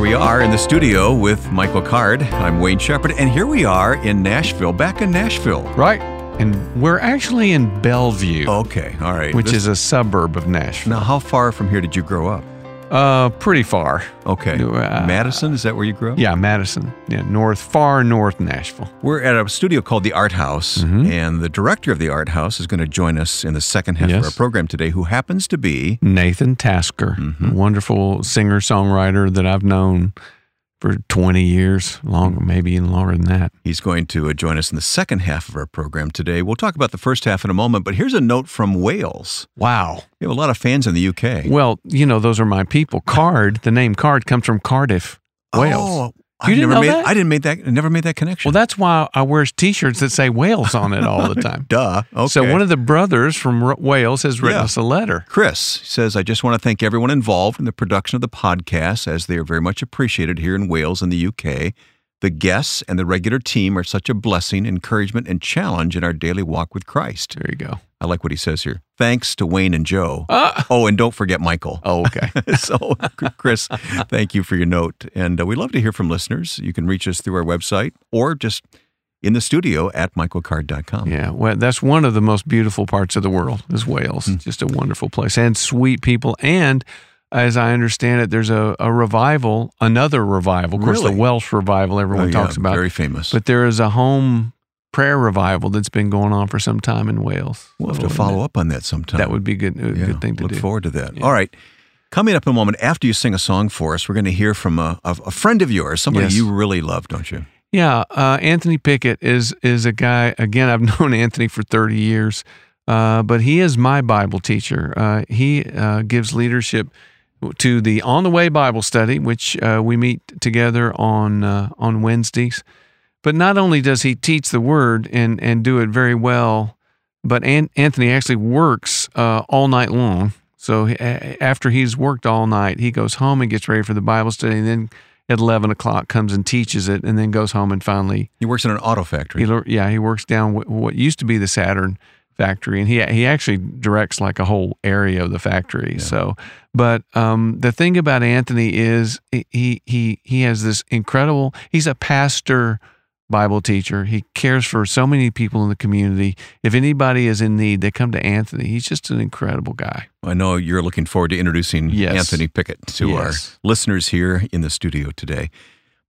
here we are in the studio with Michael Card. I'm Wayne Shepherd, and here we are in Nashville, back in Nashville. Right. And we're actually in Bellevue, Okay, all right. which This- is a suburb of Nashville. now how far from here did you grow up? Uh, pretty far. Okay, Uh, Madison, is that where you grew up? Yeah, Madison. Yeah, north, far north Nashville. We're at a studio called the Art House, and the director of the Art House is going to join us in the second half of our program today, who happens to be Nathan Tasker, Mm-hmm. wonderful singer songwriter that I've known for 20 years, long, maybe even longer than that. He's going to uh, join us in the second half of our program today. We'll talk about the first half in a moment, but here's a note from Wales. Wow. We have a lot of fans in the UK. Well, you know, those are my people. Card, the name Card comes from Cardiff, Wales. Oh, You I've didn't never know made, that? I didn't make that. Never made that connection. Well, that's why I wear t-shirts that say Wales on it all the time. duh. Okay. So one of the brothers from R- Wales has written Yeah. us a letter. Chris says, I just want to thank everyone involved in the production of the podcast as they are very much appreciated here in Wales and the UK. The guests and the regular team are such a blessing, encouragement, and challenge in our daily walk with Christ. There you go. I like what he says here. Thanks to Wayne and Joe. Ah. Oh, and don't forget Michael. Oh, okay. so, Chris, thank you for your note. And uh, we love to hear from listeners. You can reach us through our website or just in the studio at michaelcard.com. Yeah, well, that's one of the most beautiful parts of the world is Wales. Hmm. Just a wonderful place and sweet people. And as I understand it, there's a, a revival, another revival. Of course, Really? the Welsh revival everyone Oh, yeah, talks about. Very famous. But there is a home prayer revival that's been going on for some time in Wales. we'll have So to follow up on that sometime. That would be good. A Yeah, good thing to look do. forward to that. Yeah. All right. Coming up in a moment, after you sing a song for us, we're going to hear from a, a, a friend of yours, somebody Yes. you really love, don't you? Yeah, uh, Anthony Pickett is is a guy. Again, I've known Anthony for thirty years, uh, but he is my Bible teacher. Uh, he uh, gives leadership to the On the Way Bible Study, which uh, we meet together on uh, on Wednesdays. But not only does he teach the Word and and do it very well, but An- Anthony actually works uh, all night long. So a- after he's worked all night, he goes home and gets ready for the Bible study, and then at 11 o'clock comes and teaches it and then goes home and finally He works in an auto factory. he, yeah he works down wh- what used to be the saturn factory and he he actually directs like a whole area of the factory so but um, the thing about anthony is he he he has this incredible he's a pastor bible teacher he cares for so many people in the community if anybody is in need they come to anthony he's just an incredible guy I know you're looking forward to introducing Yes. Anthony Pickett to Yes. our listeners here in the studio today.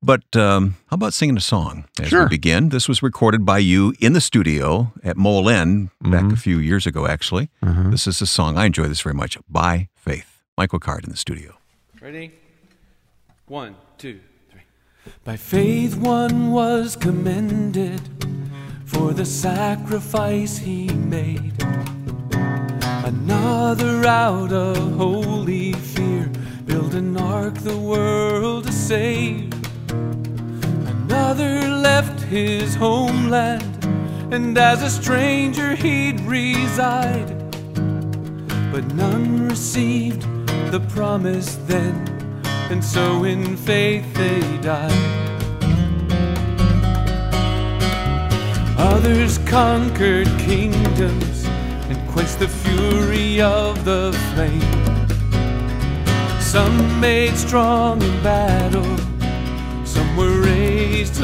But um, how about singing a song as we begin? This was recorded by you in the studio at Mole Inn back Mm-hmm. a few years ago, actually. This is a song, I enjoy this very much, By Faith. Michael Card in the studio. Ready? One, two, three. By faith, one was commended for the sacrifice he made. Another out of holy fear built an ark the world to save. Another left his homeland, and as a stranger he'd reside but none received the promise then, and so in faith they died. Others conquered kingdoms and quenched the fury of the flame. Some made strong in battle,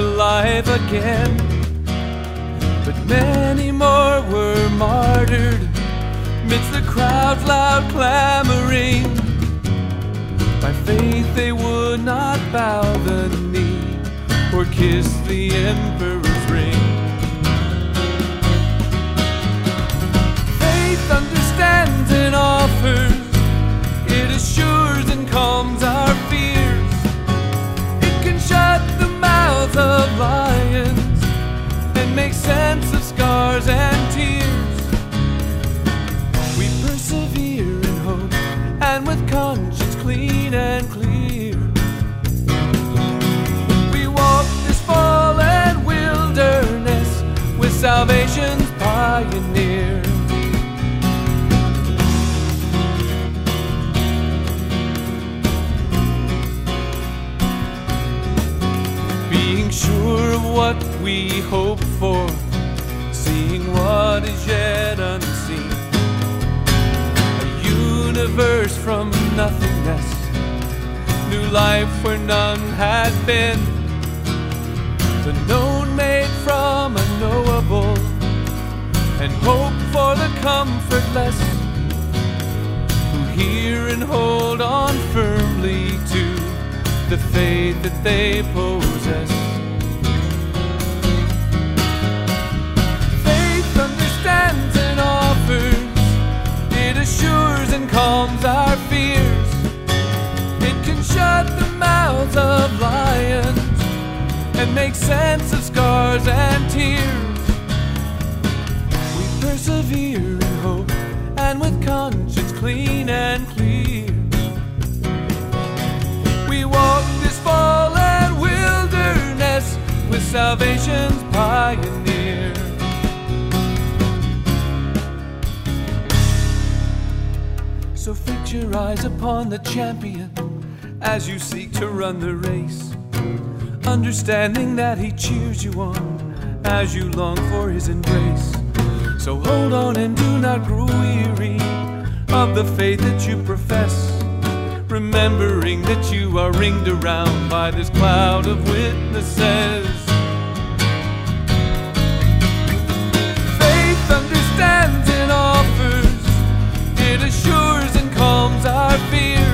life again. But many more were martyred midst the crowd's loud clamoring. By faith they would not bow the knee or kiss the emperor's ring. Faith understands and offers, it assures and calms our fears. It can shut the mouths of lions and make sense of scars and tears. We persevere in hope and with conscience clean and clear. We walk this fallen wilderness with salvation's pioneer. What we hope for, seeing what is yet unseen. A universe from nothingness, new life where none had been. The known made from unknowable, and hope for the comfortless who hear and hold on firmly to the faith that they possess. It assures and calms our fears. It can shut the mouths of lions and make sense of scars and tears. We persevere in hope and with conscience clean and clear. We walk this fallen wilderness with salvation's pioneer. So fix your eyes upon the champion as you seek to run the race, understanding that he cheers you on as you long for his embrace. So hold on and do not grow weary of the faith that you profess, remembering that you are ringed around by this cloud of witnesses. Faith understands and offers, it assures calms our fears.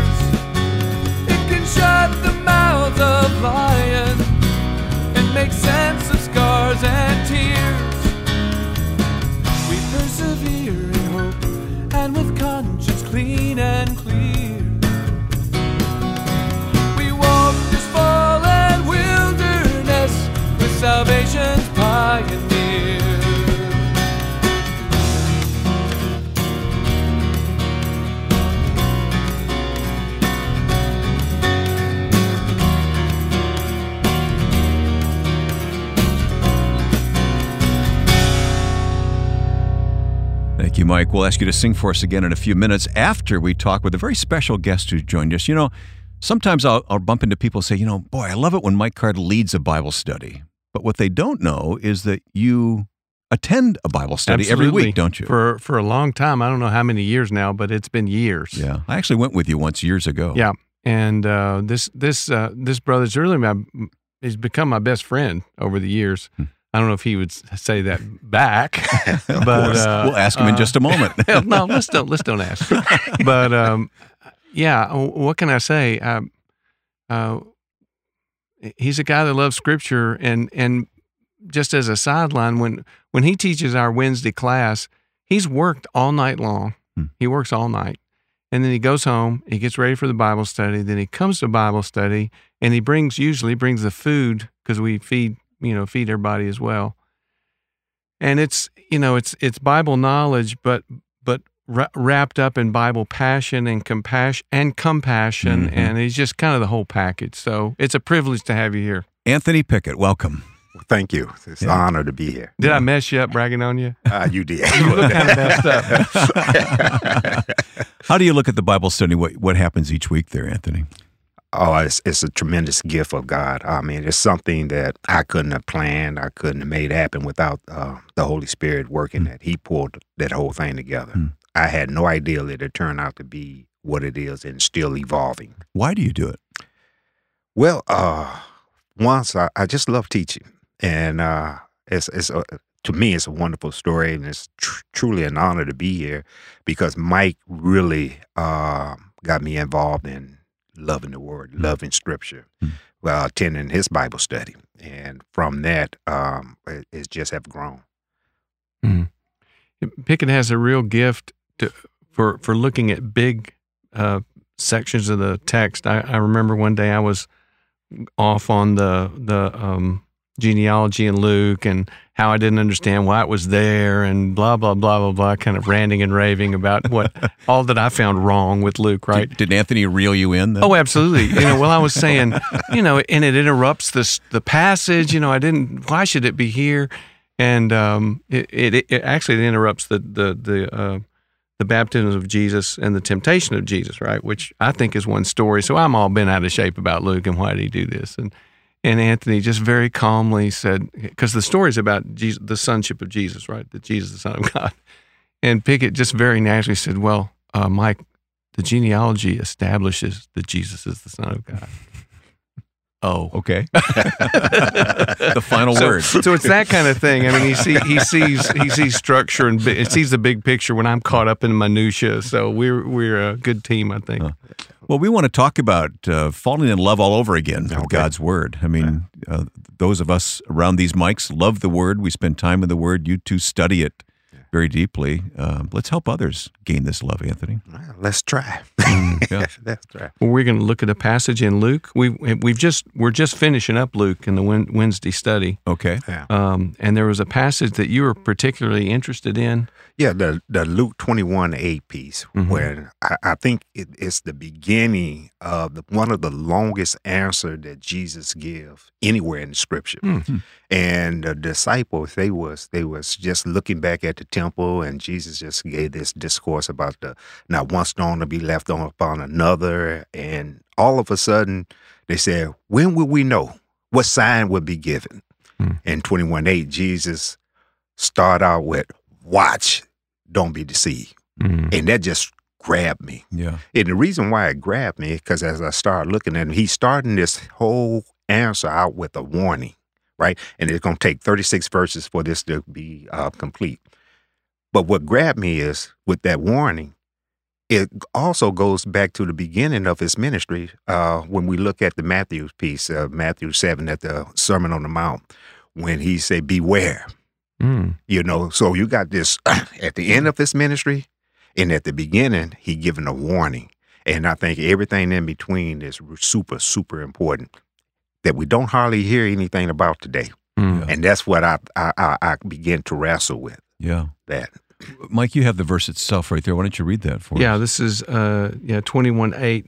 Mike. We'll ask you to sing for us again in a few minutes after we talk with a very special guest who joined us. You know, sometimes I'll, I'll bump into people say, you know, boy, I love it when Mike Card leads a Bible study. But what they don't know is that you attend a Bible study every week, don't you? For for a long time. I don't know how many years now, but it's been years. yeah. I actually went with you once years ago. Yeah. And uh, this this uh, this brother's really my he's become my best friend over the years. I don't know if he would say that back, but uh, we'll ask him in uh, just a moment. no, let's don't let's don't ask. but um, yeah, what can I say? Um, uh, he's a guy that loves Scripture, and and just as a sideline, when when he teaches our Wednesday class, he's worked all night long. Hmm. He works all night, and then he goes home. He gets ready for the Bible study. Then he comes to Bible study, and he brings usually brings the food because we feed you know feed everybody as well and it's you know it's it's bible knowledge but but wrapped up in bible passion and compassion and compassion Mhm. and it's just kind of the whole package so it's a privilege to have you here Anthony Pickett, welcome. Thank you. It's an honor to be here. did i mess you up bragging on you Uh, you did. You look kinda messed up. How do you look at the Bible study? What, what happens each week there, Anthony? Oh, it's, it's a tremendous gift of God. I mean, it's something that I couldn't have planned. I couldn't have made happen without uh, the Holy Spirit working Mm. that. He pulled that whole thing together. Mm. I had no idea that it turned out to be what it is and still evolving. Why do you do it? Well, uh, once I, I just love teaching, and uh, it's it's a, to me it's a wonderful story, and it's tr- truly an honor to be here because Mike really uh, got me involved in loving the Word, Mm. loving Scripture, Mm. well, attending his Bible study, and from that, um, it, it's just have grown. pickett has a real gift to, for for looking at big uh, sections of the text I, I remember one day i was off on the the um, genealogy in Luke and how I didn't understand why it was there and blah blah blah blah blah, kind of ranting and raving about what all that I found wrong with Luke. Right? Did, did Anthony reel you in? Then? Oh, absolutely. You know, well, I was saying, you know, and it interrupts this the passage. You know, I didn't. Why should it be here? And um, it, it it actually it interrupts the the the uh, the baptism of Jesus and the temptation of Jesus, right? Which I think is one story. So I'm all bent out of shape about Luke and why did he do this? And and Anthony just very calmly said, because the story is about Jesus, the sonship of Jesus, right? That Jesus is the Son of God. And Pickett just very naturally said, "Well, uh, Mike, the genealogy establishes that Jesus is the Son of God. Oh, Okay. the final so, word. so it's that kind of thing. I mean, he see, he sees he sees structure and bi- sees the big picture when I'm caught up in minutia. So we're we're a good team, I think. Well, we want to talk about uh, falling in love all over again with Okay. God's Word. I mean, uh, those of us around these mics love the Word. We spend time in the Word. You two study it very deeply. Um, let's help others gain this love, Anthony. Well, let's try. yeah. let's try. Well, we're going to look at a passage in Luke. We we've just we're just finishing up Luke in the Wednesday study, Okay. Yeah. um, and there was a passage that you were particularly interested in. Yeah, the the Luke twenty one eight piece, Mhm. where I, I think it, it's the beginning of the, one of the longest answer that Jesus gives anywhere in the Scripture. Hmm. And the disciples, they was they was just looking back at the temple, and Jesus just gave this discourse about the not one stone to be left on upon another, and all of a sudden they said, "When will we know? What sign will be given?" Hmm. In twenty one eight, Jesus start out with, "Watch, don't be deceived," Mm. and that just grabbed me. Yeah. And the reason why it grabbed me, because as I started looking at him, he's starting this whole answer out with a warning, right? And it's going to take 36 verses for this to be uh, complete. But what grabbed me is with that warning, it also goes back to the beginning of his ministry uh, when we look at the Matthew piece, uh, Matthew 7 at the Sermon on the Mount, when he said, Beware. Mm. You know, so you got this at the end of his ministry, and at the beginning, he given a warning. And I think everything in between is super, super important that we don't hardly hear anything about today. Mm. And that's what I I, I, I begin to wrestle with. Yeah. That Mike, you have the verse itself right there. Why don't you read that for Yeah, us? this is uh, yeah twenty one eight.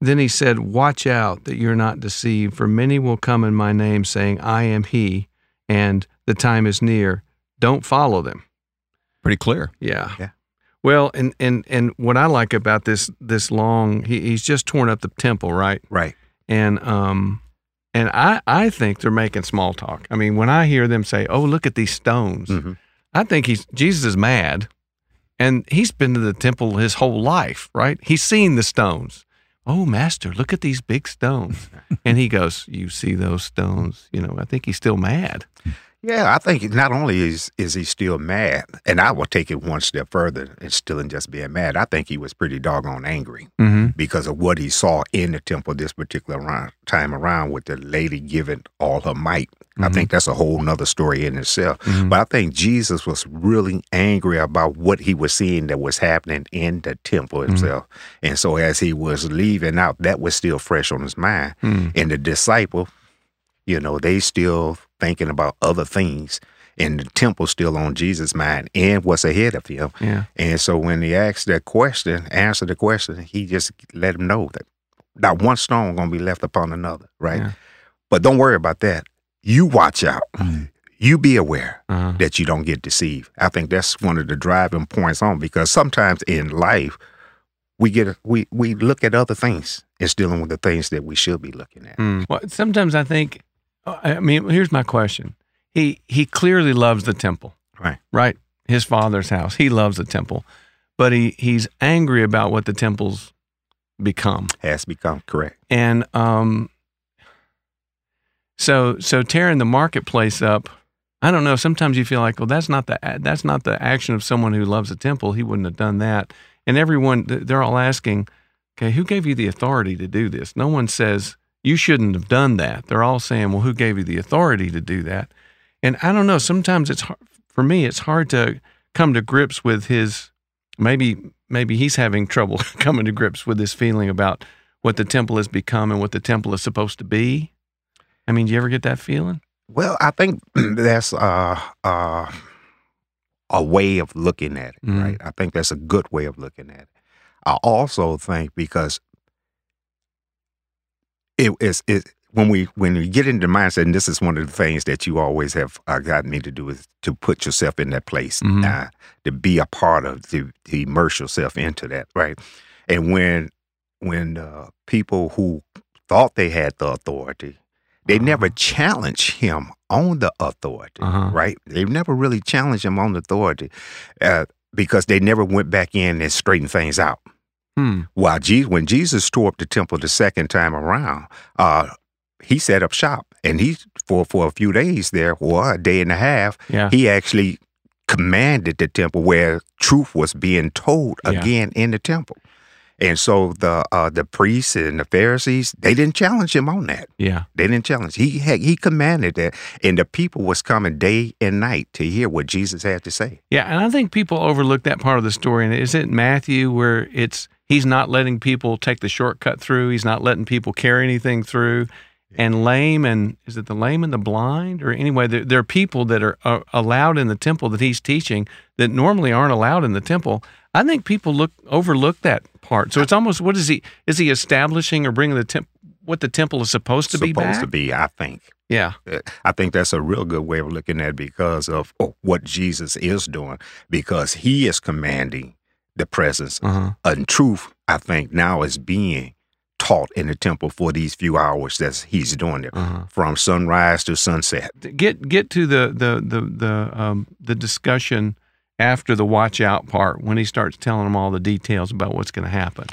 Then he said, "Watch out that you're not deceived, for many will come in my name, saying, I am He, and the time is near. Don't follow them." Pretty clear. Yeah. Yeah. Well, and and and what I like about this this long, he, he's just torn up the temple, right? right. And um, and I I think they're making small talk. I mean, when I hear them say, "Oh, look at these stones," Mhm. I think he's Jesus is mad, and he's been to the temple his whole life, right? He's seen the stones. Oh, master, look at these big stones, and he goes, "You see those stones?" You know, I think he's still mad. Yeah, I think not only is is he still mad, and I will take it one step further and still in just being mad. I think he was pretty doggone angry. Mm-hmm. because of what he saw in the temple this particular round, time around with the lady giving all her might. I Mhm. think that's a whole nother story in itself. Mhm. But I think Jesus was really angry about what he was seeing that was happening in the temple itself. And so as he was leaving out, that was still fresh on his mind. Mm. And the disciple, you know, they still thinking about other things. And the temple still on Jesus' mind and what's ahead of him. Yeah. And so when he asked that question, answered the question, he just let him know that not one stone gonna be left upon another, right? Yeah. But don't worry about that. You watch out. Mm. You be aware Uh-huh. that you don't get deceived. I think that's one of the driving points on because sometimes in life we get we we look at other things instead of the things that we should be looking at. Mm. Well, sometimes I think, I mean, here's my question. He he clearly loves the temple, Right. right? His father's house. He loves the temple, but he he's angry about what the temple's become, Has become correct. and um. So so tearing the marketplace up, I don't know. Sometimes you feel like, well, that's not the that's not the action of someone who loves the temple. He wouldn't have done that. And everyone, they're all asking, okay, who gave you the authority to do this? No one says you shouldn't have done that. They're all saying, well, who gave you the authority to do that? And I don't know. Sometimes it's hard, for me. It's hard to come to grips with his. Maybe maybe he's having trouble coming to grips with this feeling about what the temple has become and what the temple is supposed to be. I mean, do you ever get that feeling? Well, I think that's uh, uh, a way of looking at it, Mhm. right? I think that's a good way of looking at it. I also think because it is it when we when we get into the mindset, and this is one of the things that you always have uh, gotten me to do is to put yourself in that place, Mhm. uh, to be a part of, to, to immerse yourself into that, right? And when when uh, people who thought they had the authority, they Uh-huh. never challenge him on the authority, Uh-huh. right? They never really challenged him on the authority uh, because they never went back in and straightened things out. Hmm. While Jesus, when Jesus tore up the temple the second time around, uh, he set up shop, and he for for a few days there, or a day and a half, Yeah. he actually commanded the temple where truth was being told Yeah. again in the temple. And so the uh, the priests and the Pharisees they didn't challenge him on that. Yeah. They didn't challenge. He had, he commanded that, and the people was coming day and night to hear what Jesus had to say. Yeah, and I think people overlook that part of the story. And is it Matthew where it's he's not letting people take the shortcut through? He's not letting people carry anything through. And lame and is it the lame and the blind or anyway? There, there are people that are, are allowed in the temple that he's teaching that normally aren't allowed in the temple. I think people look overlook that part. So it's almost what is he is he establishing or bringing the temp what the temple is supposed to be Supposed to be, I think. Yeah, I think that's a real good way of looking at it because of oh, what Jesus is doing, because he is commanding the presence uh-huh. and truth. I think now is being taught in the temple for these few hours that he's doing it Uh-huh. from sunrise to sunset. get get to the the the the um the discussion after the watch out part when he starts telling them all the details about what's going to happen.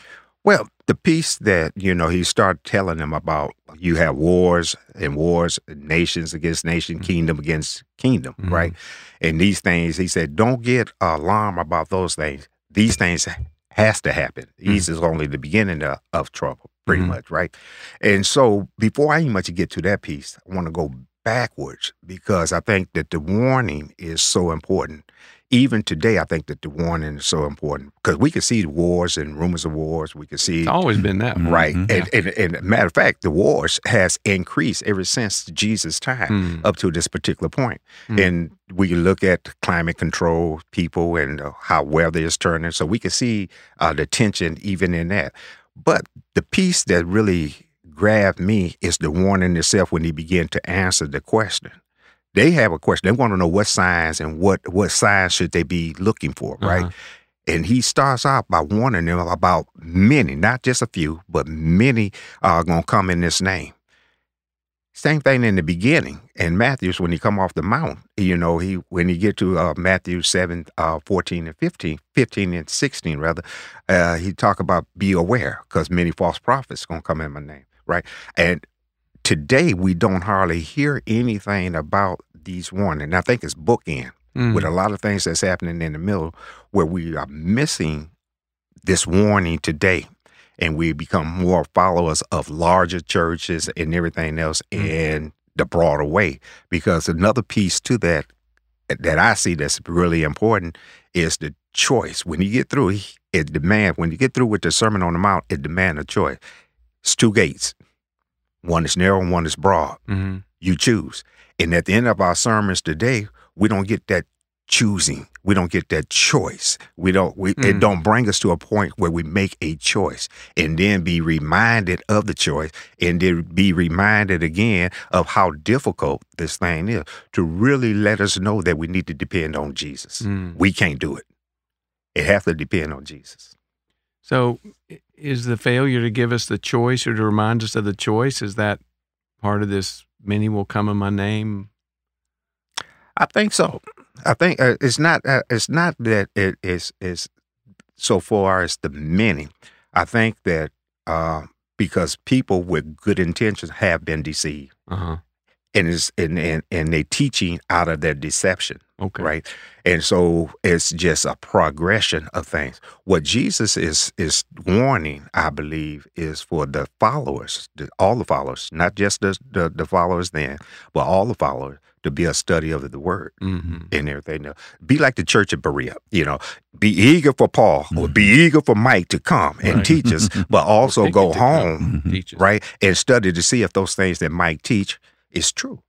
Well, the piece that you know he started telling them about, you have wars and wars, nations against nation, kingdom against kingdom, Mhm. right? And these things, he said, don't get alarmed about those things. These things has to happen. These is only the beginning of, of trouble, pretty Mhm. much, right? And so, before I even much get to that piece, I want to go backwards because I think that the warning is so important. Even today, I think that the warning is so important because we can see wars and rumors of wars. We can see It's always been that. way. Right. Mhm. And, and, and matter of fact, the wars has increased ever since Jesus' time Mm. up to this particular point. Mm. And we look at climate control people and uh, how weather is turning. So we can see uh, the tension even in that. But the piece that really grabbed me is the warning itself when he began to answer the question. They have a question. They want to know what signs and what what signs should they be looking for, right? Uh-huh. And he starts out by warning them about many, not just a few, but many are going to come in this name. Same thing in the beginning. And Matthew's, when he come off the mount, you know, he when he get to uh, Matthew 7, uh, 14 and 15, 15 and 16 rather, uh, he talk about be aware because many false prophets are going to come in my name, right? And today we don't hardly hear anything about these warnings. I think it's bookend Mm. with a lot of things that's happening in the middle where we are missing this warning today and we become more followers of larger churches and everything else Mm. in the broader way because another piece to that that I see that's really important is the choice when you get through it demand when you get through with the Sermon on the Mount it demand a choice it's two gates one is narrow and one is broad Mhm. you choose. And at the end of our sermons today, we don't get that choosing. We don't get that choice. We don't we it Mm. don't bring us to a point where we make a choice and then be reminded of the choice and then be reminded again of how difficult this thing is to really let us know that we need to depend on Jesus. Mm. We can't do it. It has to depend on Jesus. So, is the failure to give us the choice or to remind us of the choice is that part of this? Many will come in my name. I think so. I think uh, it's not. Uh, it's not that it is is so far as the many. I think that uh, because people with good intentions have been deceived, Uh huh. And is and, and and they teaching out of their deception, Okay. right? And so it's just a progression of things. What Jesus is is warning, I believe, is for the followers, the, all the followers, not just the, the the followers then, but all the followers, to be a study of the word hmm and everything. else. Be like the church at Berea, you know, be eager for Paul or be eager for Mike to come and Right. teach us, but also go it to come. home, Teach right, and study to see if those things that Mike teach is true.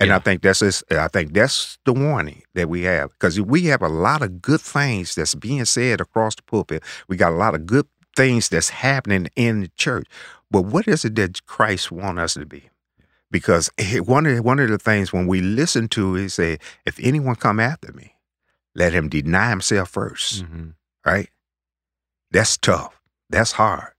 And I think that's I think that's the warning that we have because we have a lot of good things that's being said across the pulpit. We got a lot of good things that's happening in the church, but what is it that Christ want us to be? Because one of one of the things when we listen to is say, if anyone come after me, let him deny himself 1st Mhm. right? That's tough. That's hard.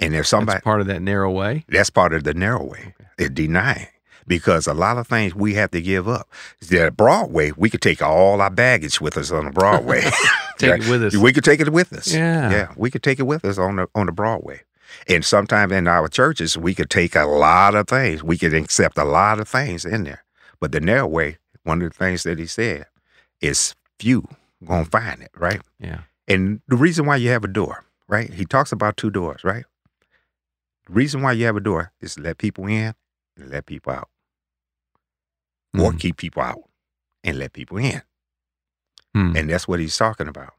And if somebody That's part of that narrow way. that's part of the narrow way. It's denying. Because a lot of things we have to give up. The broad way, we could take all our baggage with us on the broad way. Take it with us. We could take it with us. Yeah. yeah, we could take it with us on the on the Broadway. And sometimes in our churches, we could take a lot of things. We could accept a lot of things in there. But the narrow way, one of the things that he said is few gonna find it, right? Yeah. And the reason why you have a door, right? He talks about two doors, right? The reason why you have a door is to let people in and let people out, or Mhm. keep people out and let people in. Hmm. And that's what he's talking about.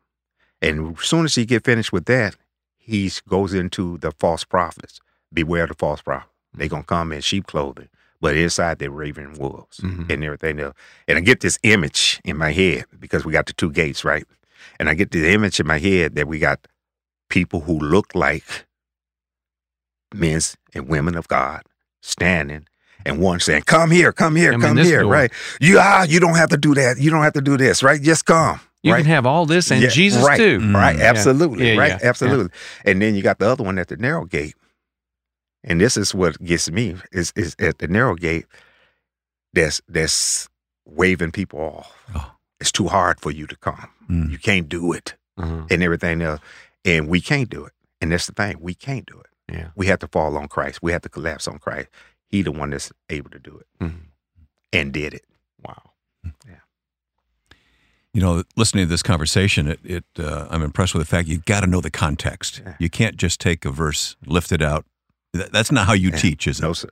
And as soon as he get finished with that, he goes into the false prophets. Beware the false prophet. They gonna come in sheep clothing, but inside they're raving wolves Mhm. and everything else. And I get this image in my head because we got the two gates, right? And I get the image in my head that we got people who look like men and women of God standing, and one saying, "Come here, come here, Come in come here," door. right? You ah, you don't have to do that. You don't have to do this, right? Just come. You right? can have all this and Yeah, Jesus right, too. Right, Mm. Yeah. absolutely, Yeah, right, absolutely. And then you got the other one at the narrow gate, and this is what gets me is is at the narrow gate. That's that's waving people off. Oh. It's too hard for you to come. Mm. You can't do it, Uh-huh. and everything else. And we can't do it. And that's the thing. We can't do it. Yeah. We have to fall on Christ. We have to collapse on Christ. He the one that's able to do it Mhm. and did it. Wow. Yeah. You know, listening to this conversation, it, it uh, I'm impressed with the fact you've got to know the context. Yeah. You can't just take a verse, lift it out. That, that's not how you Yeah. teach, is it? No, sir.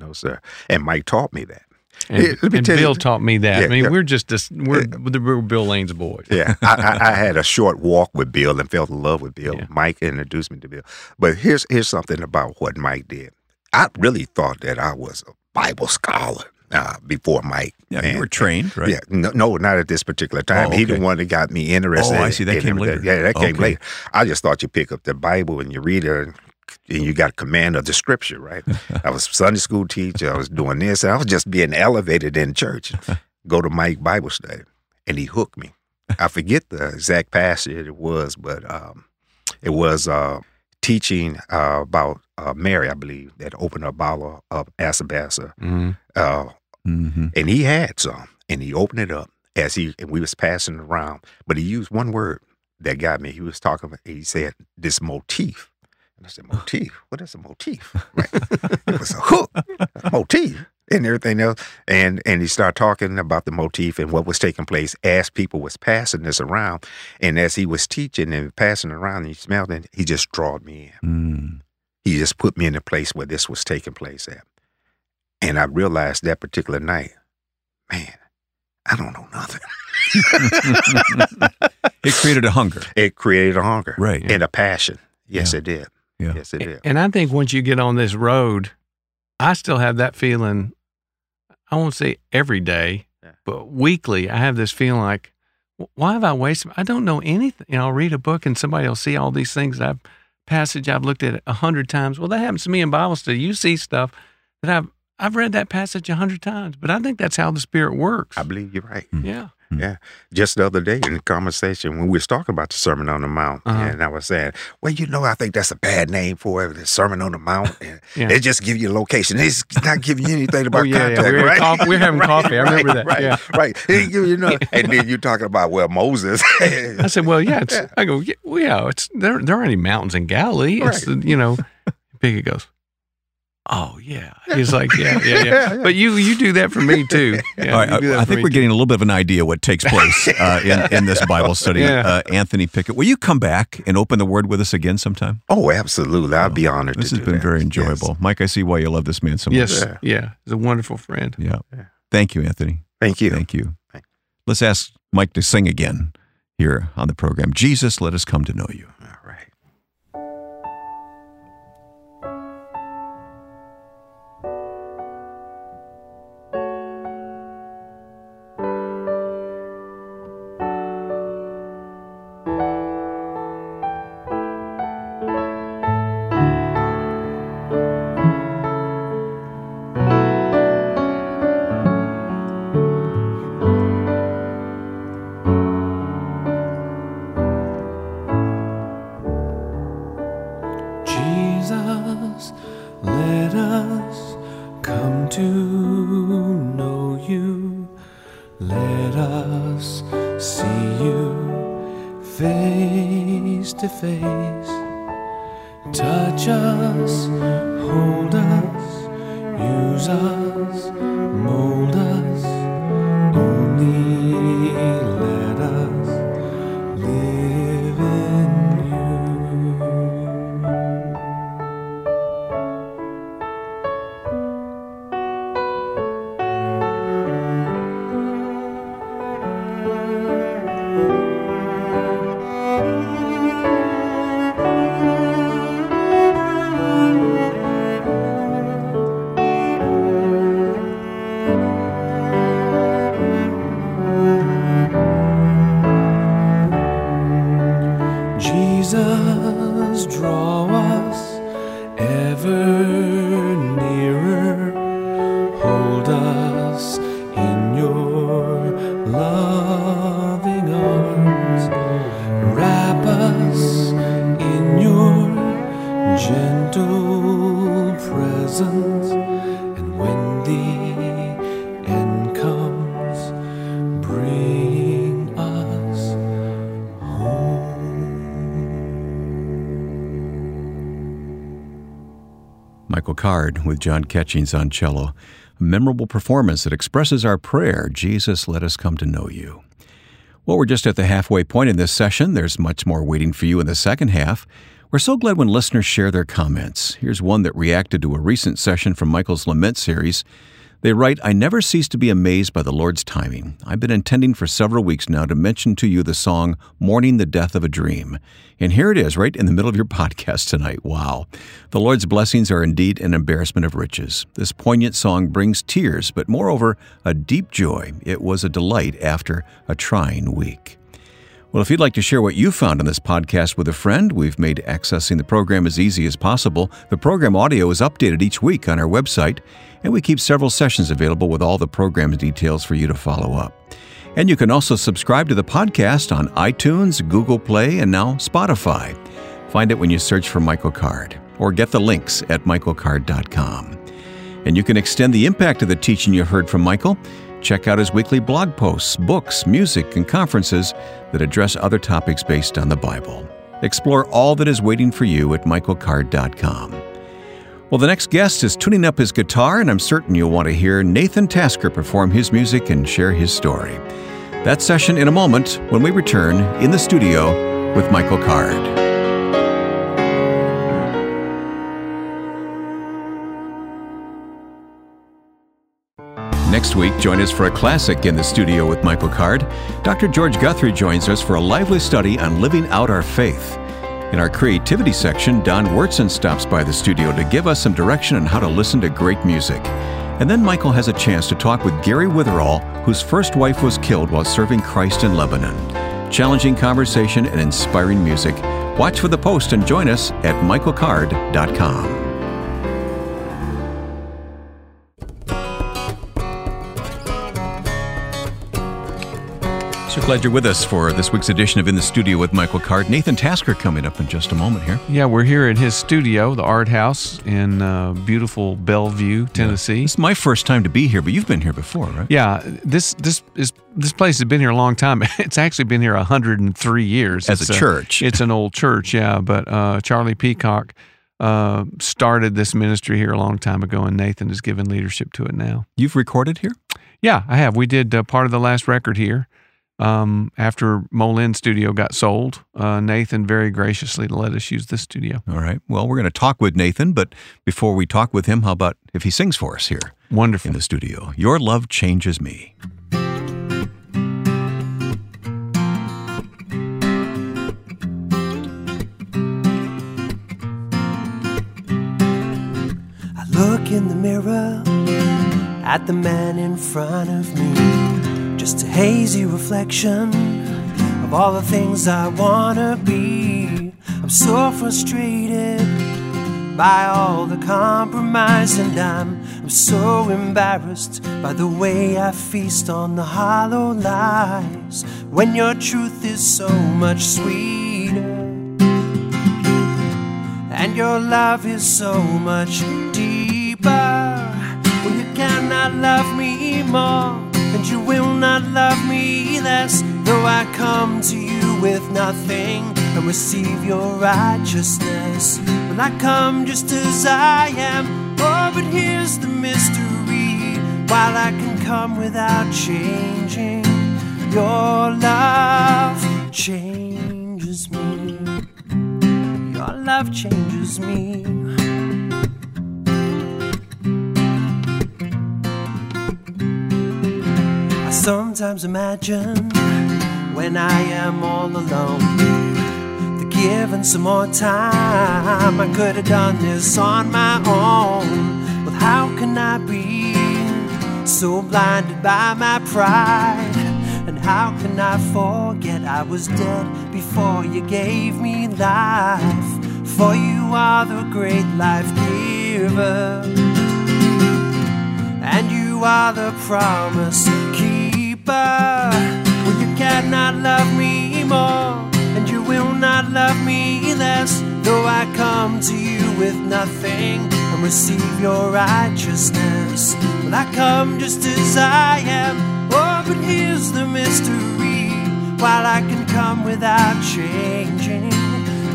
No, sir. And Mike taught me that. And, Yeah, let me and tell you- Bill taught me that. Yeah, I mean, yeah. we're just this, we're, we're Bill Lane's boys. Yeah, I, I, I had a short walk with Bill and fell in love with Bill. Yeah. Mike introduced me to Bill. But here's here's something about what Mike did. I really thought that I was a Bible scholar uh, before Mike. Yeah, man. you were trained, right? Yeah, no, no, not at this particular time. Oh, He the okay. one that got me interested. Oh, I see. That came later. Yeah, that came Okay. later. I just thought you pick up the Bible and you read it, and, and you got command of the Scripture, right? I was Sunday school teacher. I was doing this. And I was just being elevated in church. Go to Mike Bible study, and he hooked me. I forget the exact passage it was, but um, it was uh, teaching uh, about uh, Mary, I believe, that opened a bottle of Asabasa. hmm Uh, Mm-hmm. and he had some, and he opened it up as he and we was passing it around. But he used one word that got me. He was talking. He said this motif, and I said motif. What is a motif? Right? it was a hook, a motif, and everything else. And and he started talking about the motif and what was taking place as people was passing this around. And as he was teaching and passing around, and he smelled it. He just drawed me in Mm. He just put me in a place where this was taking place at. And I realized that particular night, man, I don't know nothing. it created a hunger. It created a hunger Right. and a passion. Yes, Yeah. it did. Yeah. Yes, it did. And I think once you get on this road, I still have that feeling. I won't say every day, Yeah. but weekly, I have this feeling like, why have I wasted? I don't know anything. You know, I'll read a book and somebody will see all these things that I've passage I've looked at a hundred times. Well, that happens to me in Bible study. You see stuff that I've I've read that passage a hundred times, but I think that's how the Spirit works. I believe you're right. Hmm. yeah. Just the other day in the conversation when we was talking about the Sermon on the Mount, Uh-huh. and I was saying, well, you know, I think that's a bad name for it, the Sermon on the Mount. And Yeah. They just give you a location. It's not giving you anything about Oh, yeah, yeah. contact, We were right? were having Right, coffee. I remember right, that. Right, Yeah. right. They you know, and then you're talking about well, Moses. I said, well, yeah. It's, I go, yeah, well, yeah. It's there. There aren't any mountains in Galilee. It's you know. Pickett goes, oh yeah. He's like, yeah, yeah, yeah. Yeah, yeah. But you you do that for me too. Yeah, All right, you do that I, I think we're too. getting a little bit of an idea what takes place uh, in, in this Bible study. Yeah. Uh, Anthony Pickett, will you come back and open the Word with us again sometime? oh, absolutely. I'd be honored. This to has do been that. very Yes. enjoyable. Mike, I see why you love this man so much. Yes, Yeah. yeah. He's a wonderful friend. Yeah. Yeah. Thank you, Anthony. Thank you. Thank you. Thank- Let's ask Mike to sing again here on the program. Jesus, let us come to know you. Face to face. Touch us, hold us, use us, mold us. Only let with John Catchings on cello. A memorable performance that expresses our prayer Jesus, let us come to know you. Well, we're just at the halfway point in this session. There's much more waiting for you in the second half. We're so glad when listeners share their comments. Here's one that reacted to a recent session from Michael's Lament series. They write, I never cease to be amazed by the Lord's timing. I've been intending for several weeks now to mention to you the song Mourning the Death of a Dream. And here it is, right in the middle of your podcast tonight. Wow. The Lord's blessings are indeed an embarrassment of riches. This poignant song brings tears, but moreover, a deep joy. It was a delight after a trying week. Well, if you'd like to share what you found on this podcast with a friend, we've made accessing the program as easy as possible. The program audio is updated each week on our website, and we keep several sessions available with all the program details for you to follow up. And you can also subscribe to the podcast on iTunes, Google Play, and now Spotify. Find it when you search for Michael Card, or get the links at michaelcard.com. And you can extend the impact of the teaching you heard from Michael. Check out his weekly blog posts, books, music, and conferences that address other topics based on the Bible. Explore all that is waiting for you at michaelcard.com. Well, the next guest is tuning up his guitar, and I'm certain you'll want to hear Nathan Tasker perform his music and share his story. That session in a moment when we return in the studio with Michael Card. Next week, join us for a classic in the studio with Michael Card. Dr. George Guthrie joins us for a lively study on living out our faith. In our creativity section, Don Wyrtzen stops by the studio to give us some direction on how to listen to great music. And then Michael has a chance to talk with Gary Witherall, whose first wife was killed while serving Christ in Lebanon. Challenging conversation and inspiring music. Watch for the post and join us at michaelcard.com. glad you're with us for this week's edition of In the Studio with Michael Card. Nathan Tasker coming up in just a moment here. Yeah, we're here at his studio, the Art House in uh, beautiful Bellevue, Tennessee. It's my first time to be here, but you've been here before, right? Yeah, this this is this place has been here a long time. It's actually been here 103 years As It's a church. It's an old church, yeah. But uh, Charlie Peacock uh, started this ministry here a long time ago, and Nathan has given leadership to it now. You've recorded here? Yeah, I have. We did uh, part of the last record here. Um, after Molin Studio got sold, uh, Nathan very graciously let us use this studio. All right. Well, we're going to talk with Nathan, but before we talk with him, how about if he sings for us here Wonderful. in the studio? Your love changes me. I look in the mirror at the man in front of me. Just a hazy reflection of all the things I wanna be. I'm so frustrated by all the compromise, and I'm, I'm so embarrassed by the way I feast on the hollow lies when your truth is so much sweeter and your love is so much deeper. Well, you cannot love me more, and you will not love me less. though I come to you with nothing and receive your righteousness. Will I come just as I am? Oh, but here's the mystery. While I can come without changing, your love changes me. Your love changes me. Sometimes imagine when I am all alone. that Given some more time, I could have done this on my own. But how can I be so blinded by my pride? And how can I forget I was dead before you gave me life? For you are the great life giver and you are the promise keeper. Well, you cannot love me more, and you will not love me less. Though I come to you with nothing and receive your righteousness, well, I come just as I am. Oh, but here's the mystery: while I can come without changing,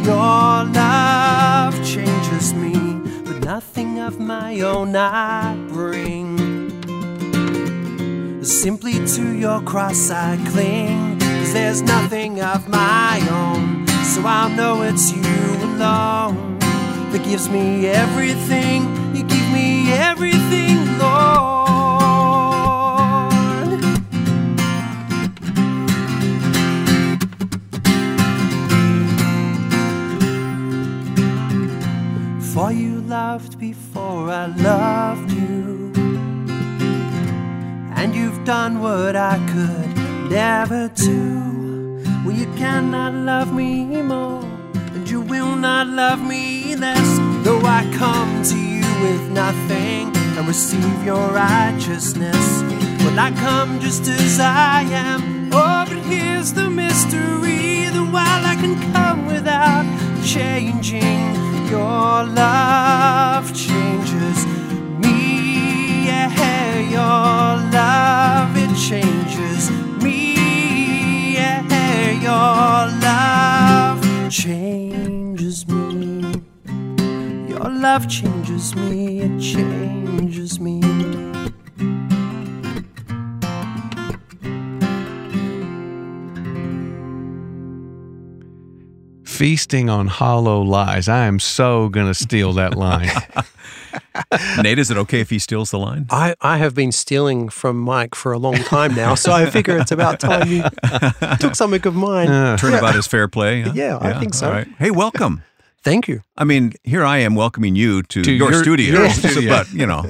your love changes me but nothing of my own I bring. Simply to your cross I cling, cause there's nothing of my own. So I'll know it's you alone that gives me everything. You give me everything, receive your righteousness. Well, I come just as I am. Oh, but here's the mystery that while I can come without changing, your love changes me. Yeah, your love it changes me. Yeah, your love changes me. Your love changes me. It changes Feasting on hollow lies. I am so going to steal that line. Nate, is it okay if he steals the line? I, I have been stealing from Mike for a long time now, so I figure it's about time you took something of mine. Uh, Turnabout is fair play. huh? Yeah, I think so. all right. Hey, welcome. Thank you. I mean, here I am welcoming you to, To your, your- studio. your So- studio. but you know,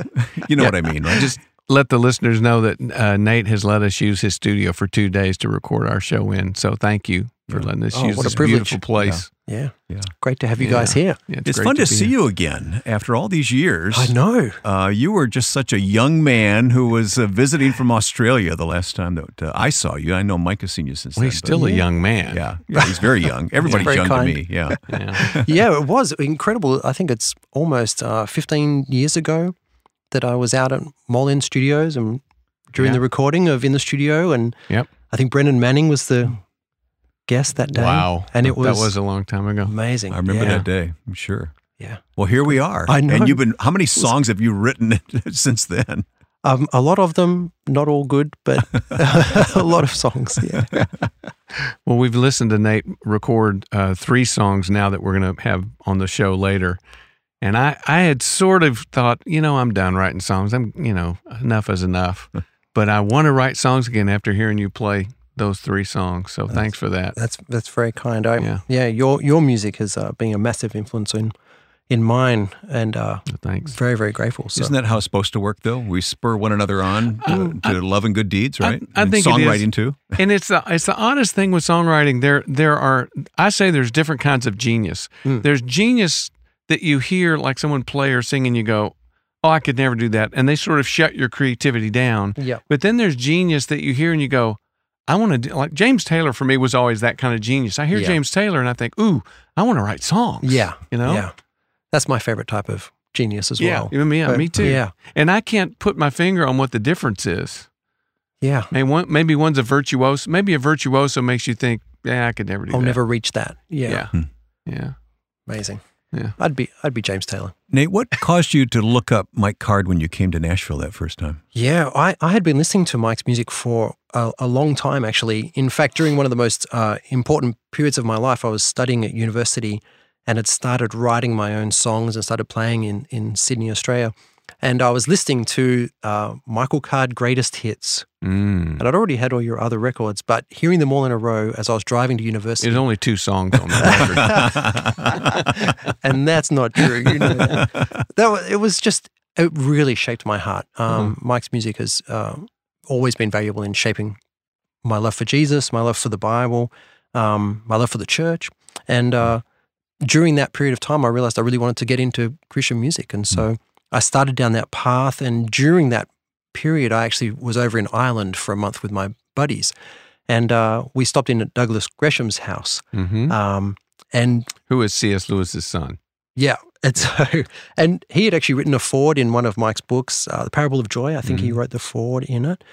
you know what I mean, right? just let the listeners know that uh, Nate has let us use his studio for two days to record our show in. So thank you for letting us Oh, use what a this privilege. beautiful place. Yeah. Yeah. Great to have you Yeah. guys here. Yeah, it's great fun to, be see here. you again after all these years. I know. Uh, you were just such a young man who was uh, visiting from Australia the last time that uh, I saw you. I know Mike has seen you since Well, then. he's but- still a young man. yeah, yeah, he's very young. Everybody's very young kind. to me. Yeah. Yeah. yeah, it was incredible. I think it's almost uh, 15 years ago that I was out at Mole End Studios and during Yeah. the recording of In the Studio. And Yep. I think Brennan Manning was the guest that day. Wow. And it was, that was a long time ago. amazing. I remember yeah. that day. I'm sure. Yeah. Well, here we are. I know. And you've been. How many songs have you written since then? Um, a lot of them, not all good, but a lot of songs. Yeah. Well, we've listened to Nate record uh, three songs now that we're going to have on the show later. And I, I had sort of thought, you know, I'm done writing songs. I'm, you know, enough is enough. but I want to write songs again after hearing you play those three songs. So thanks for that. That's that's very kind. I, Yeah. yeah. your your music has uh, been a massive influence in in mine, and uh, Thanks. very very grateful. So. Isn't that how it's supposed to work, though? We spur one another on to, to love and good deeds, right? I And think it is. songwriting too. and it's the it's the honest thing with songwriting. There there are I say there's different kinds of genius. Mm. There's genius that you hear like someone play or sing and you go, "Oh, I could never do that," and they sort of shut your creativity down. Yeah. But then there's genius that you hear and you go, "I want to do." Like James Taylor for me was always that kind of genius. I hear Yeah. James Taylor and I think, "Ooh, I want to write songs." Yeah. you know. Yeah. That's my favorite type of genius as Yeah, well. even me, yeah, But, me too. Yeah. And I can't put my finger on what the difference is. Yeah. Maybe one, maybe one's a virtuoso. Maybe a virtuoso makes you think, yeah, I could never do I'll that. never reach that. Yeah. Yeah. Hmm. Yeah. Amazing. Yeah. I'd be I'd be James Taylor. Nate, what caused you to look up Mike Card when you came to Nashville that first time? Yeah, I, I had been listening to Mike's music for a, a long time, actually. In fact, during one of the most uh, important periods of my life, I was studying at university and had started writing my own songs and started playing in, in Sydney, Australia. And I was listening to uh, Michael Card Greatest Hits. Mm. And I'd already had all your other records, but hearing them all in a row as I was driving to university. There's only two songs on the record. and that's not true. You know that. that was, it was just it really shaped my heart. Um, Mike's music has uh, always been valuable in shaping my love for Jesus, my love for the Bible, um, my love for the church, and uh, during that period of time, I realized I really wanted to get into Christian music, and so I started down that path. And during that period, I actually was over in Ireland for a month with my buddies, and uh, we stopped in at Douglas Gresham's house. hmm Um, and Who is C.S. Lewis's son? Yeah. And so, and he had actually written a forward in one of Mike's books, uh, The Parable of Joy. I think he wrote the forward in it.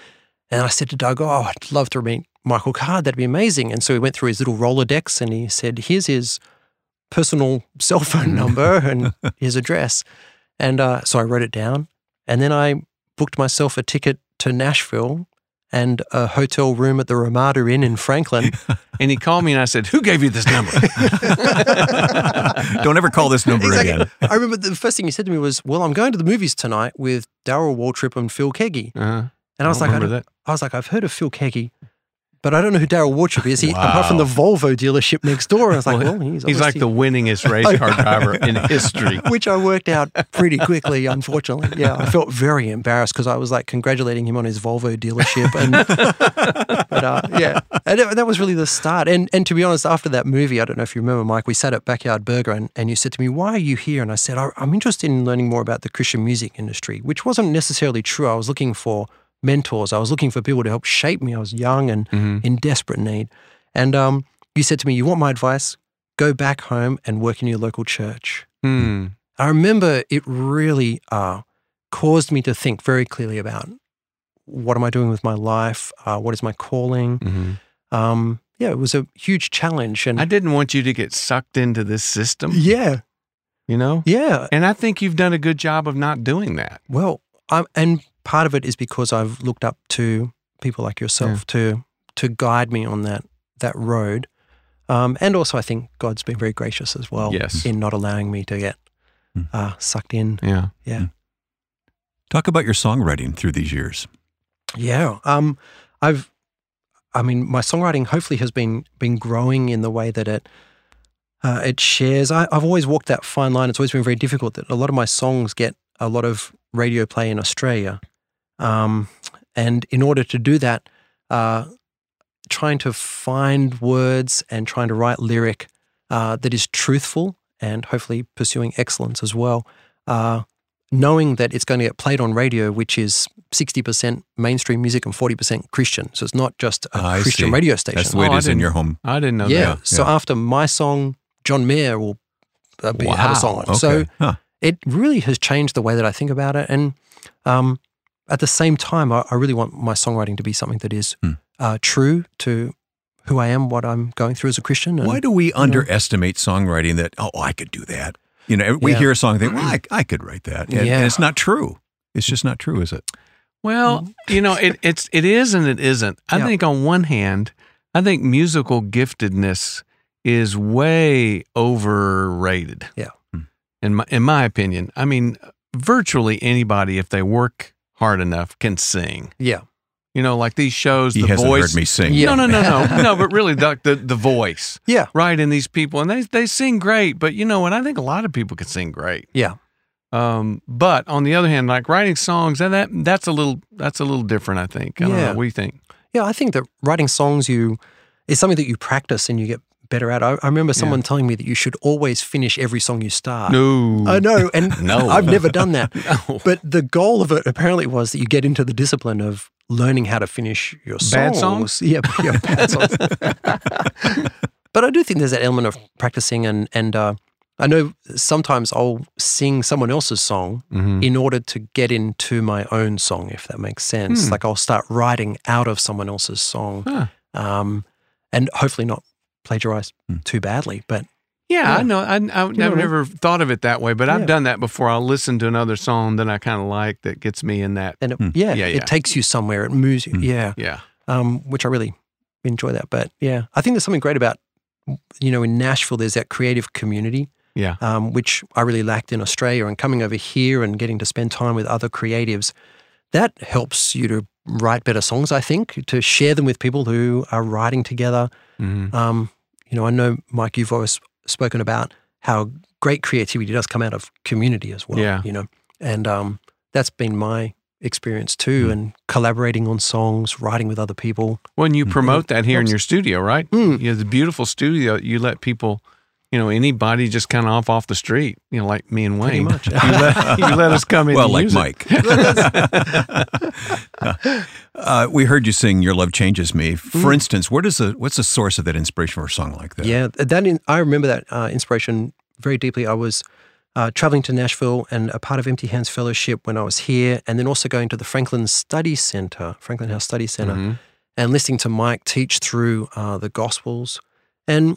And I said to Doug, Oh, I'd love to meet Michael Card. That'd be amazing. And so we went through his little Rolodex and he said, Here's his personal cell phone number and his address. And uh, so I wrote it down. And then I booked myself a ticket to Nashville and a hotel room at the Ramada Inn in Franklin. And he called me and I said, Who gave you this number? Don't ever call this number Exactly. again. I remember the first thing he said to me was, "Well, I'm going to the movies tonight with Darrell Waltrip and Phil Keaggy." Uh-huh. And I was don't like, I, remember don't- that. I was like, I've heard of Phil Keaggy, but I don't know who Darrell Waltrip is. He apart from the Volvo dealership next door. And I was like, well, he's, He's like the winningest race car driver in history. which I worked out pretty quickly, unfortunately. Yeah, I felt very embarrassed because I was like congratulating him on his Volvo dealership, and but uh, yeah, and that, was really the start. And and to be honest, after that movie, I don't know if you remember, Mike, we sat at Backyard Burger, and, and you said to me, "Why are you here?" And I said, I, "I'm interested in learning more about the Christian music industry," which wasn't necessarily true. I was looking for mentors. I was looking for people to help shape me. I was young and Mhm. in desperate need. And um, you said to me, "You want my advice? Go back home and work in your local church." Hmm. I remember it really uh, caused me to think very clearly about what am I doing with my life? Uh, what is my calling? Mhm. Um, yeah, it was a huge challenge. And I didn't want you to get sucked into this system, yeah, you know? yeah. And I think you've done a good job of not doing that. Well, I'm, and part of it is because I've looked up to people like yourself to to guide me on that that road. Um, and also, I think God's been very gracious as well Yes. in not allowing me to get Hmm. uh, sucked in. Yeah. Talk about your songwriting through these years. Yeah. Um, I've, I mean, my songwriting hopefully has been been growing in the way that it uh, it shares. I, I've always walked that fine line. It's always been very difficult. That a lot of my songs get a lot of radio play in Australia, um, and in order to do that, uh, trying to find words and trying to write lyric uh, that is truthful and hopefully pursuing excellence as well. Uh, knowing that it's going to get played on radio, which is 60% mainstream music and 40% Christian. So it's not just a I Christian see. radio station. That's the way Oh, it I in didn't- your home. I didn't know yeah. that. So yeah. after my song, John Mayer will uh, be, have a song on. Okay. So Huh. it really has changed the way that I think about it. And um, at the same time, I, I really want my songwriting to be something that is Hmm. uh, true to who I am, what I'm going through as a Christian. And, Why do we underestimate songwriting that, oh, I could do that? You know, we Yeah. hear a song and think, well, I, I could write that. And, Yeah. and it's not true. It's just not true, is it? Well, you know, it, it's it is and it isn't. I Yeah. think on one hand, I think musical giftedness is way overrated. Yeah. Hmm. In my in my opinion, I mean, virtually anybody, if they work hard enough, can sing. yeah. You know, like these shows, He the hasn't voice. heard me sing. Yeah. No, no, no, no, no. But really, the, the the voice, Yeah. right? And these people, and they they sing great. But you know and I think a lot of people can sing great. Yeah. Um, but on the other hand, like writing songs, that, that that's a little that's a little different. I think. I don't Yeah. know. What do you think? Yeah, I think that writing songs you is something that you practice and you get better at. I, I remember someone telling me that you should always finish every song you start. No. I know, and No. I've never done that. No. But the goal of it apparently was that you get into the discipline of learning how to finish your songs. Bad songs? Yeah, yeah bad songs. but I do think there's that element of practicing and and uh, I know sometimes I'll sing someone else's song Mhm. in order to get into my own song, if that makes sense. Hmm. Like I'll start writing out of someone else's song, Huh. um, and hopefully not plagiarize Hmm. too badly. But Yeah, Yeah. I know. I, I, know I've what I mean? never thought of it that way, but I've done that before. I'll listen to another song that I kind of like that gets me in that. and it, Hmm. yeah, Yeah, yeah. it takes you somewhere. It moves you. Hmm. Yeah, Yeah. um, which I really enjoy that. But yeah, I think there's something great about you know in Nashville. There's that creative community. Yeah. um, which I really lacked in Australia. And coming over here and getting to spend time with other creatives, that helps you to write better songs, I think, to share them with people who are writing together. hmm Um, you know, I know, Mike, you've always spoken about how great creativity does come out of community as well. Yeah. You know, and um, that's been my experience too, and collaborating on songs, writing with other people. Well, and you promote that here in your studio, right? Mm. You have the beautiful studio. You let people, you know, anybody just kind of off off the street, you know, like me and Pretty Wayne. much. you, let, you let us come in. well, and like use it. Mike. uh, we heard you sing "Your Love Changes Me." For instance, where does the what's the source of that inspiration for a song like that? Yeah, that in, I remember that uh, inspiration very deeply. I was uh, traveling to Nashville and a part of Empty Hands Fellowship when I was here, and then also going to the Franklin Study Center, Franklin House Study Center, Mhm. and listening to Mike teach through uh, the Gospels, and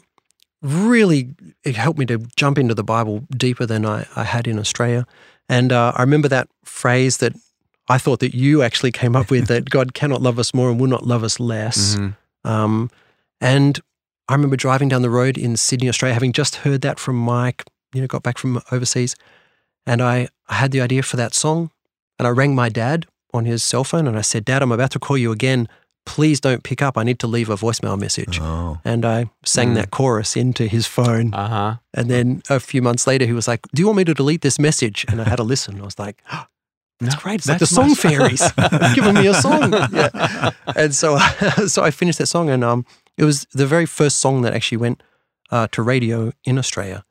really it helped me to jump into the Bible deeper than I, I had in Australia. And uh, I remember that phrase that I thought that you actually came up with that God cannot love us more and will not love us less. Mhm. Um, and I remember driving down the road in Sydney, Australia, having just heard that from Mike, you know, got back from overseas. And I, I had the idea for that song. And I rang my dad on his cell phone and I said, Dad, I'm about to call you again. Please don't pick up. I need to leave a voicemail message. Oh, And I sang Mm. that chorus into his phone. Uh-huh. And then a few months later, he was like, Do you want me to delete this message? And I had to listen. I was like, oh, That's No, great. It's like the song song. fairies giving me a song. Yeah. And so, so I finished that song, and um, it was the very first song that actually went uh, to radio in Australia,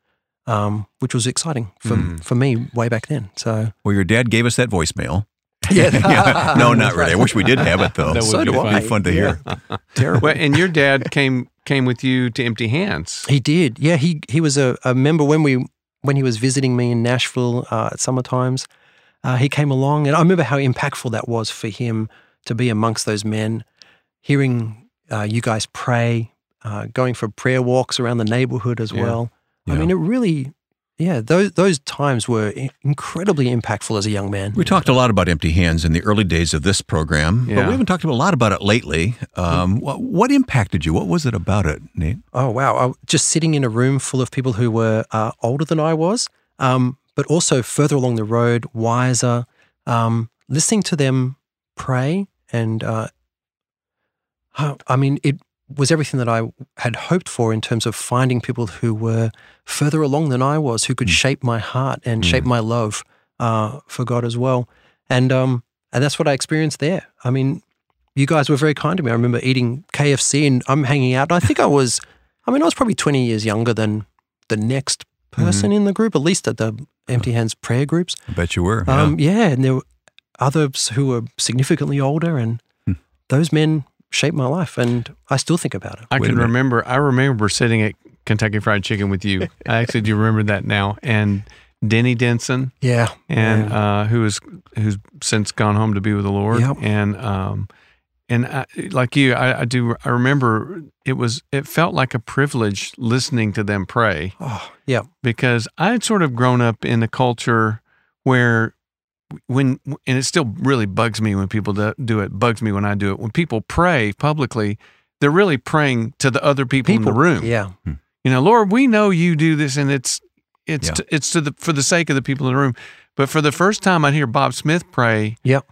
um, which was exciting for Mm. for me way back then. So well, your dad gave us that voicemail. Yeah, Yeah. No, not really. I wish we did have it though. That would So be fun. It'd be fun to hear. terrible. Well, and your dad came came with you to Empty Hands. He did. Yeah, he he was a, a member when we when he was visiting me in Nashville uh, at summer times. Uh, he came along, and I remember how impactful that was for him to be amongst those men, hearing uh, you guys pray, uh, going for prayer walks around the neighborhood as Yeah. well. I mean, it really, yeah, those those times were incredibly impactful as a young man. We talked a lot about empty hands in the early days of this program, but we haven't talked a lot about it lately. Um, what, what impacted you? What was it about it, Nate? Oh wow! I, just sitting in a room full of people who were uh, older than I was, um, but also further along the road, wiser. Um, listening to them pray, and uh, I mean, it was everything that I had hoped for in terms of finding people who were further along than I was, who could shape my heart and shape my love uh, for God as well. And um, and that's what I experienced there. I mean, you guys were very kind to me. I remember eating KFC and I'm hanging out. And I think I was, I mean, I was probably 20 years younger than the next person in the group, at least at the Empty Hands prayer groups. I bet you were. yeah. Um, yeah. and there were others who were significantly older, and Hmm. those men shaped my life, and I still think about it. I Wait can minute. remember. I remember sitting at Kentucky Fried Chicken with you. I actually do remember that now. And Denny Denson, Yeah, and uh, who is who's since gone home to be with the Lord. Yep. And um, and I, like you, I, I do. I remember it was. It felt like a privilege listening to them pray oh, yeah, because I had sort of grown up in a culture where when and it still really bugs me when people do, do it bugs me when I do it. When people pray publicly they're really praying to the other people, in the room. Yeah, hmm. you know Lord we know you do this and it's it's Yeah. to, it's to the for the sake of the people in the room. But for the first time I'd hear Bob Smith pray. Yep.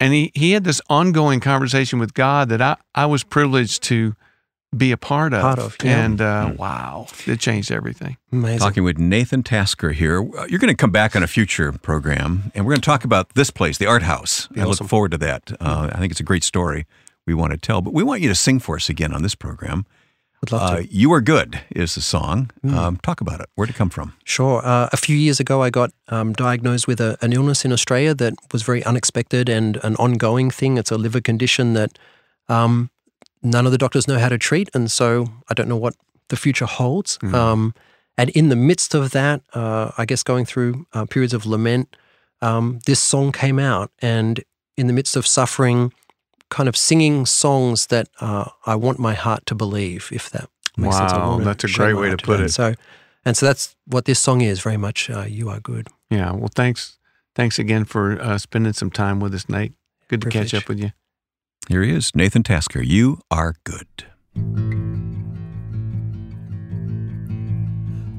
and he he had this ongoing conversation with God that I I was privileged to be a part of Part of, yeah. and uh, wow it changed everything amazing. Talking with Nathan Tasker here. Uh, You're going to come back on a future program, and we're going to talk about this place, the Art House. I look forward to that. Uh, I think it's a great story we want to tell. But we want you to sing for us again on this program. Would love to. Uh, you Are Good is the song. Um, talk about it. Where'd it come from? Sure. Uh, a few years ago, I got um, diagnosed with a, an illness in Australia that was very unexpected and an ongoing thing. It's a liver condition that um, none of the doctors know how to treat, and so I don't know what the future holds. Um, and in the midst of that, uh, I guess going through uh, periods of lament, um, this song came out, and in the midst of suffering, kind of singing songs that uh, I want my heart to believe. If that makes sense. I Wow, that's a great way to put it. So, and so that's what this song is very much. Uh, you are good. Yeah. Well, thanks. Thanks again for uh, spending some time with us, Nate. Good to catch up with you. Here he is, Nathan Tasker. You are good.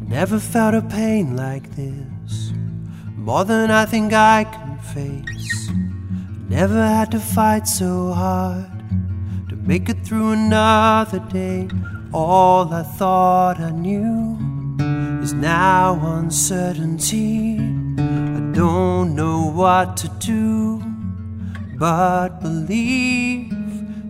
Never felt a pain like this, more than I think I can face. Never had to fight so hard to make it through another day. All I thought I knew is now uncertainty. I don't know what to do, but believe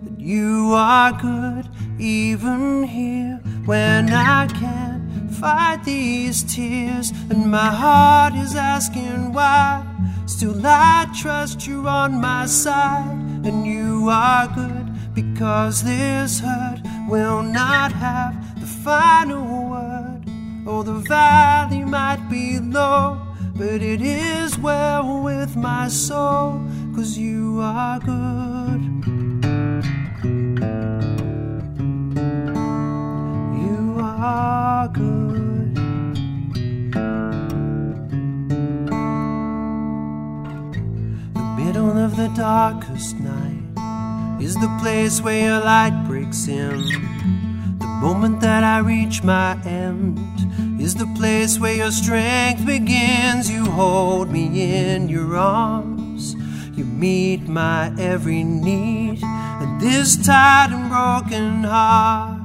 that you are good, even here when I can't fight these tears, and my heart is asking why. Still, I trust you on my side, and you are good because this hurt will not have the final word. Oh, the valley might be low, but it is well with my soul, cause you are good. You are good. The middle of the darkest night is the place where your light breaks in. The moment that I reach my end is the place where your strength begins. You hold me in your arms, you meet my every need, and this tired and broken heart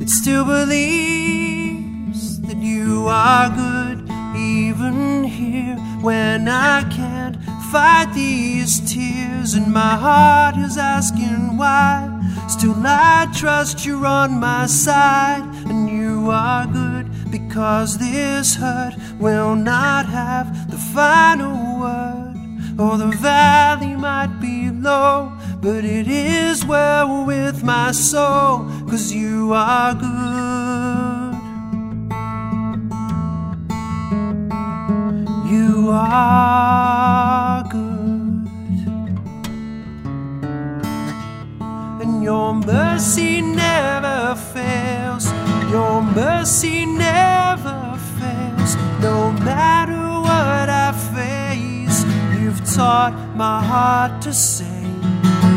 it still believes that you are good, even here when I can't fight these tears, and my heart is asking why. Still, I trust you're on my side, and you are good because this hurt will not have the final word. Oh, the valley might be low, but it is well with my soul, cause you are good. You are good. And your mercy never fails. Your mercy never fails. No matter what I face, you've taught my heart to say.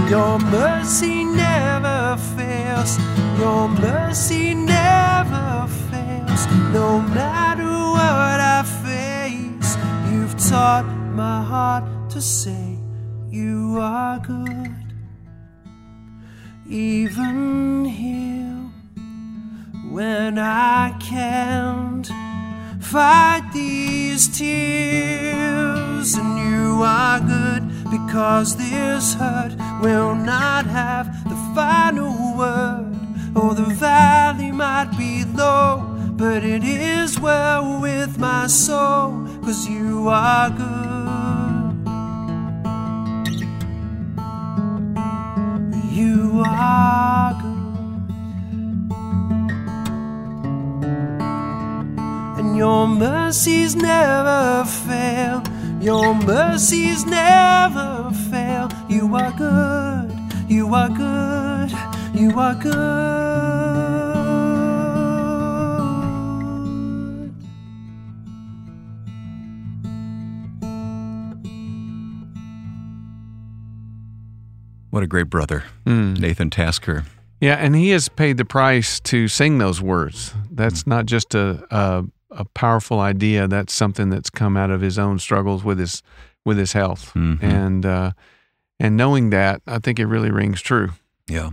Your mercy never fails. Your mercy never fails. No matter what I face, you've taught my heart to say, You are good. Even here, when I can't fight these tears, and you are good because this hurt will not have the final word. Oh, the valley might be low, but it is well with my soul, cause you are good. Your mercies never fail. Your mercies never fail. You are good. You are good. You are good. What a great brother, Mm. Nathan Tasker. Yeah, and he has paid the price to sing those words. That's not just a, a a powerful idea. That's something that's come out of his own struggles with his with his health, Mhm. and uh, and knowing that, I think it really rings true. Yeah.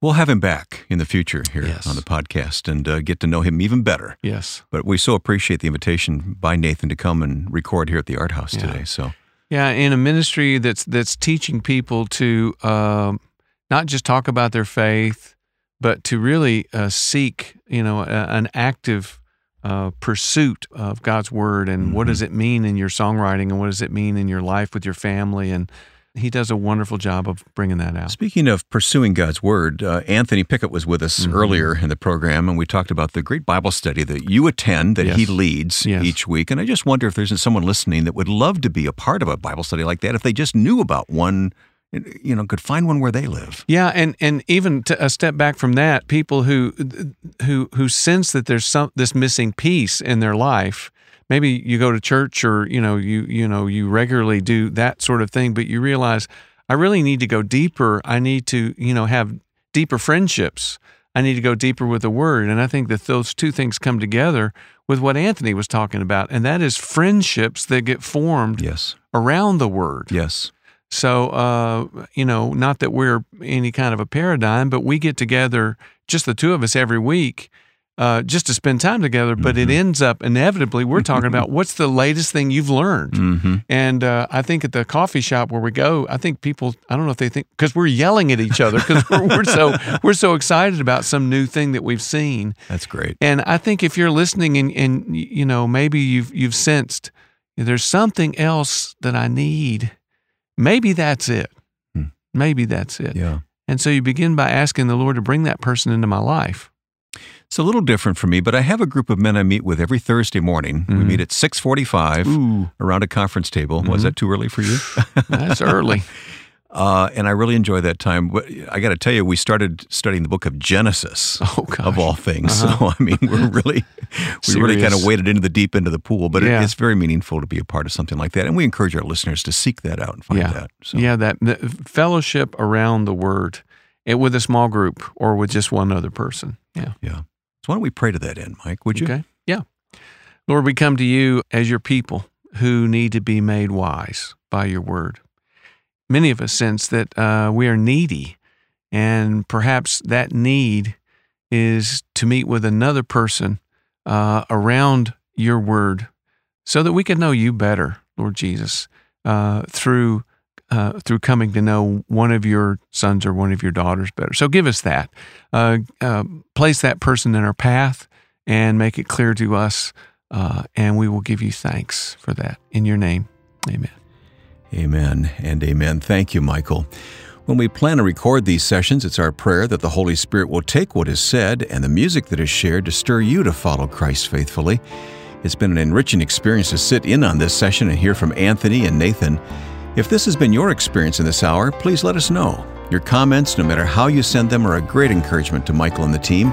We'll have him back in the future here Yes. on the podcast and uh, get to know him even better. Yes. But we so appreciate the invitation by Nathan to come and record here at the Art House Yeah. today. So, Yeah, in a ministry that's that's teaching people to um, not just talk about their faith, but to really uh, seek, you know, a, an active uh, pursuit of God's word and what does it mean in your songwriting and what does it mean in your life with your family and he does a wonderful job of bringing that out. Speaking of pursuing God's Word, uh, Anthony Pickett was with us Mhm. earlier in the program, and we talked about the great Bible study that you attend, that he leads Yes. each week. And I just wonder if there's someone listening that would love to be a part of a Bible study like that, if they just knew about one, you know, could find one where they live. Yeah, and and even to a step back from that, people who who who sense that there's some this missing piece in their life. Maybe you go to church or you know you you know you regularly do that sort of thing, but you realize I really need to go deeper. I need to you know have deeper friendships. I need to go deeper with the word, and I think that those two things come together with what Anthony was talking about, and that is friendships that get formed Yes. around the word. Yes. So, uh, you know, not that we're any kind of a paradigm, but we get together, just the two of us every week, uh, just to spend time together. But it ends up inevitably, we're talking about what's the latest thing you've learned. Mm-hmm. And uh, I think at the coffee shop where we go, I think people, I don't know if they think, because we're yelling at each other because we're, we're so we're so excited about some new thing that we've seen. That's great. And I think if you're listening and, and you know maybe you've you've sensed there's something else that I need, maybe that's it. Hmm. Maybe that's it. Yeah. And so you begin by asking the Lord to bring that person into my life. It's a little different for me, but I have a group of men I meet with every Thursday morning. We Mhm. meet at 645 around a conference table. Was Mhm. that too early for you? that's early. Uh, and I really enjoy that time. I got to tell you, we started studying the book of Genesis. Oh. Of all things, Uh-huh. so I mean, we're really, we really kind of waded into the deep end of the pool. But it, it's very meaningful to be a part of something like that, and we encourage our listeners to seek that out and find Yeah. that. So, Yeah, that, that fellowship around the Word, it with a small group or with just one other person. Yeah. yeah. So why don't we pray to that end, Mike? Would you? Okay. Yeah. Lord, we come to you as your people who need to be made wise by your word. Many of us sense that uh, we are needy, and perhaps that need is to meet with another person uh, around your word so that we can know you better, Lord Jesus, uh, through. Uh, through coming to know one of your sons or one of your daughters better. So give us that. Uh, uh, place that person in our path and make it clear to us. And we will give you thanks for that. In your name, amen. Amen and amen. Thank you, Michael. When we plan to record these sessions, it's our prayer that the Holy Spirit will take what is said and the music that is shared to stir you to follow Christ faithfully. It's been an enriching experience to sit in on this session and hear from Anthony and Nathan. If this has been your experience in this hour, please let us know. Your comments, no matter how you send them, are a great encouragement to Michael and the team.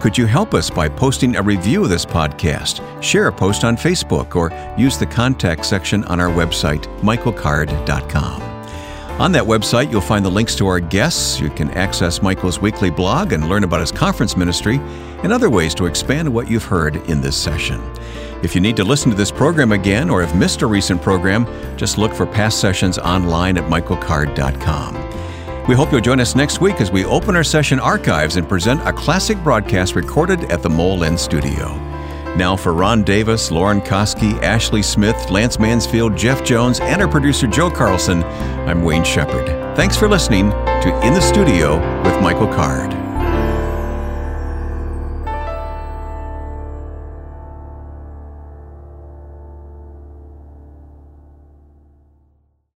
Could you help us by posting a review of this podcast, share a post on Facebook, or use the contact section on our website, michaelcard.com? On that website, you'll find the links to our guests. You can access Michael's weekly blog and learn about his conference ministry and other ways to expand what you've heard in this session. If you need to listen to this program again or have missed a recent program, just look for past sessions online at michaelcard.com. We hope you'll join us next week as we open our session archives and present a classic broadcast recorded at the Mole End Studio. Now, for Ron Davis, Lauren Koski, Ashley Smith, Lance Mansfield, Jeff Jones, and our producer Joe Carlson, I'm Wayne Shepherd. Thanks for listening to In the Studio with Michael Card.